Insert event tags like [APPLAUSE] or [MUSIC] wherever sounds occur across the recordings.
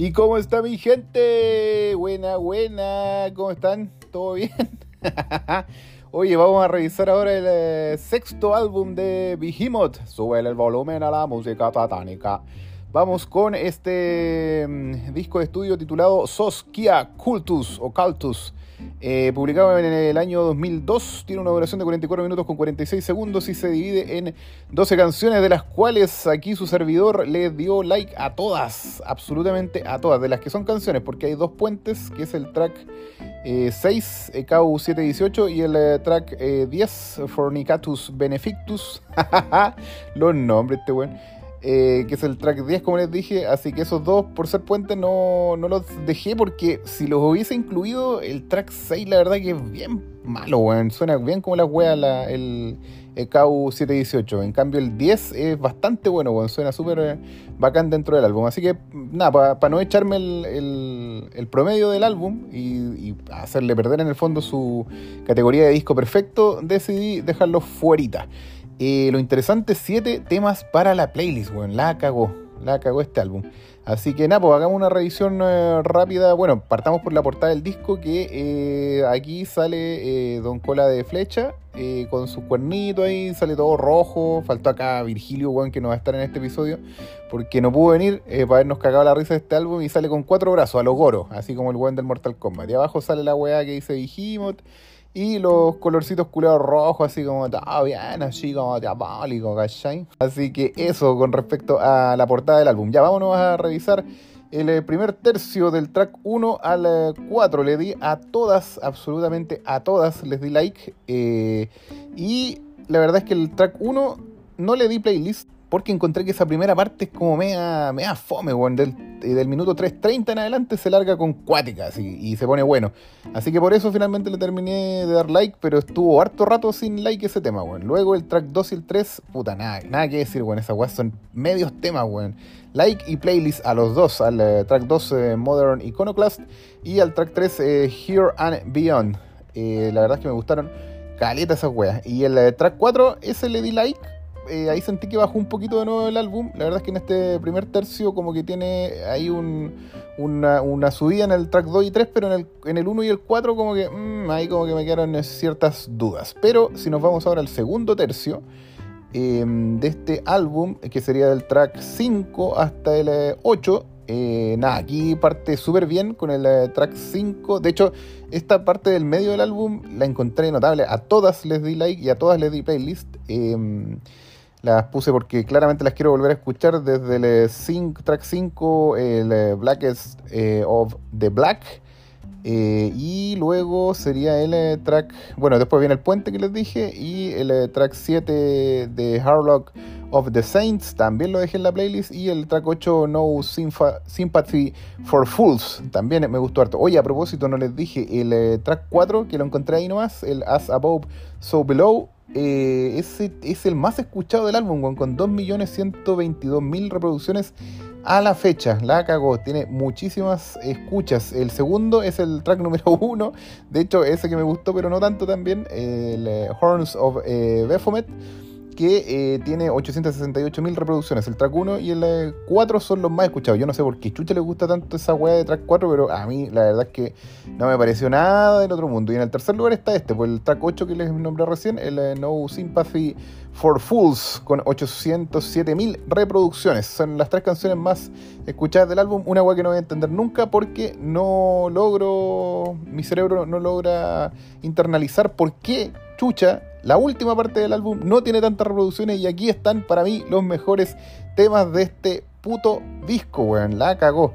¿Y cómo está mi gente? Buena, buena. ¿Cómo están? ¿Todo bien? [LAUGHS] Oye, vamos a revisar ahora el eh, sexto álbum de Behemoth. Sube el volumen a la música satánica. Vamos con este mm, disco de estudio titulado Soskia Cultus o Cultus. Eh, publicado en el año 2002, tiene una duración de 44 minutos con 46 segundos y se divide en 12 canciones, de las cuales aquí su servidor le dio like a todas, absolutamente a todas, de las que son canciones, porque hay dos puentes, que es el track 6, eh, EKU718, y el eh, track 10, Fornicatus Benefictus. [LAUGHS] Los nombres, este weón. Eh, que es el track 10, como les dije. Así que esos dos, por ser puentes, no, no, los dejé porque si los hubiese incluido, el track 6, la verdad que es bien malo, weón. Suena bien como la wea el, el KU718. En cambio, el 10 es bastante bueno, weón. Suena súper eh, bacán dentro del álbum. Así que, nada, para no echarme el, el, promedio del álbum y, hacerle perder en el fondo su categoría de disco perfecto, decidí dejarlo fuerita. Eh, lo interesante, siete temas para la playlist, weón. La cagó, la cagó este álbum. Así que nada, pues hagamos una revisión eh, rápida. Bueno, partamos por la portada del disco, que eh, aquí sale Don Cola de Flecha, con su cuernito ahí, sale todo rojo. Faltó acá Virgilio, weón, que no va a estar en este episodio, porque no pudo venir para habernos cagado la risa de este álbum y sale con cuatro brazos, a los goros, así como el weón del Mortal Kombat. Y abajo sale la weá que dice Vigimoth y los colorcitos culeados rojos, así como, todo bien, así como diabólico, ¿cachai? Así que eso con respecto a la portada del álbum. Ya vámonos a revisar el eh, primer tercio del track 1 al 4. Eh, le di a todas, absolutamente a todas, les di like. Eh, y la verdad es que el track 1 no le di playlist porque encontré que esa primera parte es como mea, mea fome, weón. Del, del, minuto 3.30 en adelante se larga con cuáticas y, se pone bueno. Así que por eso finalmente le terminé de dar like, pero estuvo harto rato sin like ese tema, weón. Luego el track 2 y el 3, puta, nada, nada que decir, weón. Esas weas son medios temas, weón. Like y playlist a los dos, al eh, track 2 eh, Modern Iconoclast y al track 3 eh, Here and Beyond. la verdad es que me gustaron caleta esas weas. Y el track 4, ese le di like eh, ahí sentí que bajó un poquito de nuevo el álbum. La verdad es que en este primer tercio como que tiene ahí una, subida en el track 2 y 3, pero en el, en el 1 y el 4 como que mm, ahí como que me quedaron ciertas dudas. Pero si nos vamos ahora al segundo tercio em, de este álbum, que sería del track 5 hasta el 8, eh, eh, nada, aquí parte súper bien con el track 5. De hecho, esta parte del medio del álbum la encontré notable. A todas les di like y a todas les di playlist. Em, las puse porque claramente las quiero volver a escuchar desde el track 5, el eh, Blackest eh, of the Black. Eh, y luego sería el track, bueno, después viene el puente que les dije. Y el track 7 de Harlock of the Saints, también lo dejé en la playlist. Y el track 8, No Sympathy for Fools, también me gustó harto. Oye, a propósito, no les dije, el track 4, que lo encontré ahí nomás, el As Above, So Below, eh, es el más escuchado del álbum, con 2.122.000 reproducciones a la fecha. La cagó, tiene muchísimas escuchas. El segundo es el track número [LAUGHS] uno, de hecho, ese que me gustó, pero no tanto también, el eh, Horns of eh, que eh, tiene 868.000 reproducciones. El track 1 y el 4 eh, son los más escuchados. Yo no sé por qué Chucha le gusta tanto esa weá de track 4, pero a mí la verdad es que no me pareció nada del otro mundo. Y en el tercer lugar está este, pues el track 8 que les nombré recién, el eh, No Sympathy for Fools, con 807.000 reproducciones. Son las tres canciones más escuchadas del álbum. Una weá que no voy a entender nunca porque no logro, mi cerebro no logra internalizar por qué chucha la última parte del álbum no tiene tantas reproducciones y aquí están para mí los mejores temas de este puto disco, weón. La cagó.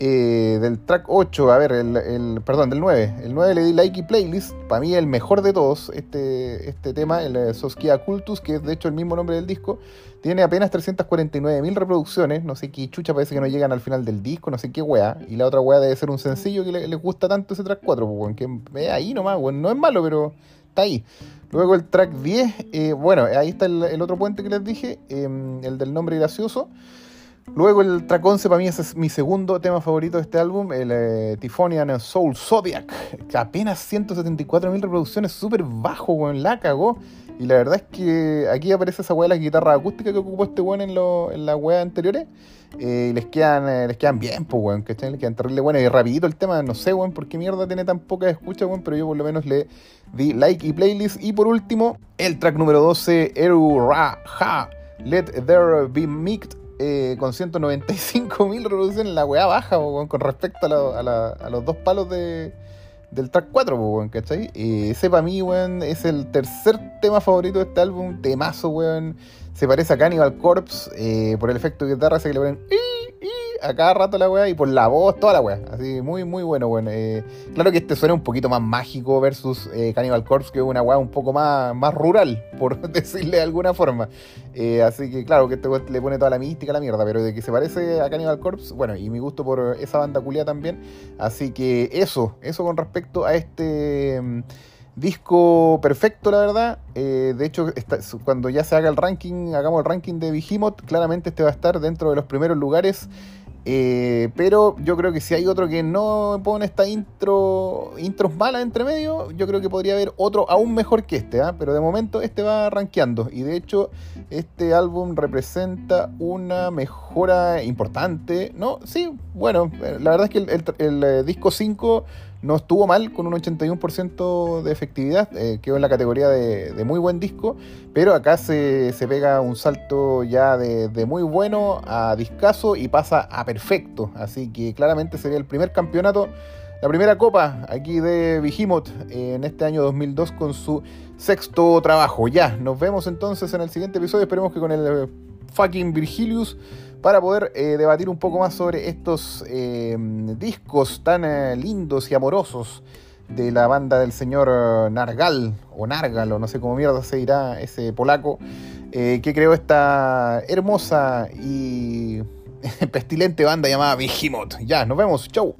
Eh, del track 8, a ver, el, perdón, del 9. El 9 le di like y playlist. Para mí el mejor de todos, este, este tema, el eh, Soskia Cultus, que es de hecho el mismo nombre del disco, tiene apenas 349.000 reproducciones. No sé qué chucha, parece que no llegan al final del disco, no sé qué wea. Y la otra wea debe ser un sencillo que les gusta tanto ese track 4, pues, que ahí nomás, weón. No es malo, pero ahí. Luego el track 10, eh, bueno, ahí está el, otro puente que les dije, em, el del nombre gracioso, Luego el track 11 para mí ese es mi segundo tema favorito de este álbum, el eh, Soul Zodiac, que apenas 174.000 reproducciones, súper bajo, weón, la cagó. Y la verdad es que aquí aparece esa weá de la guitarra acústica que ocupó este weón en, en las weas anteriores. Eh, y les quedan, eh, les quedan bien, pues, weón, ¿cachai? Les quedan terrible bueno. Y rapidito el tema, no sé, weón, por qué mierda tiene tan poca escucha, weón, pero yo por lo menos le di like y playlist. Y por último, el track número 12, Eru Ra Ha, Let There Be Mixed, eh, con 195.000 reproducciones, la weá baja, weón, con respecto a, los dos palos de del track 4, weón, ¿cachai? Y ese para mí, weón, es el tercer tema favorito de este álbum, temazo, weón. Se parece a Cannibal Corpse eh, por el efecto de guitarra, se que le ponen a cada rato la weá y por la voz, toda la weá. Así, muy, muy bueno, weón. Eh, claro que este suena un poquito más mágico versus eh, Cannibal Corpse, que es una weá un poco más, más rural, [LAUGHS] por decirle de alguna forma. Eh, así que, claro, que este le pone toda la mística a la mierda, pero de que se parece a Cannibal Corpse, bueno, y mi gusto por esa banda culia también. Así que eso, eso con respecto a este. Mm, disco perfecto, la verdad. de hecho, cuando ya se haga el ranking, hagamos el ranking de Behemoth, claramente este va a estar dentro de los primeros lugares eh, pero yo creo que si hay otro que no pone esta intro, intros malas entre medio, yo creo que podría haber otro aún mejor que este. ¿ah? Pero de momento este va rankeando. Y de hecho, este álbum representa una mejora importante. No, sí, bueno, eh, la verdad es que el, eh, disco 5 no estuvo mal con un 81% de efectividad, eh, quedó en la categoría de, muy buen disco, pero acá se, pega un salto ya de, muy bueno a discazo y pasa a perfecto, así que claramente sería el primer campeonato, la primera copa aquí de Behemoth en este año 2002 con su sexto trabajo. Ya, nos vemos entonces en el siguiente episodio, esperemos que con el fucking Virgilius para poder eh, debatir un poco más sobre estos eh, discos tan eh, lindos y amorosos de la banda del señor Nargal, o Nargal, o no sé cómo mierda se dirá ese polaco, que creó esta hermosa y [LAUGHS] pestilente banda llamada Behemoth. Ya, nos vemos, chau.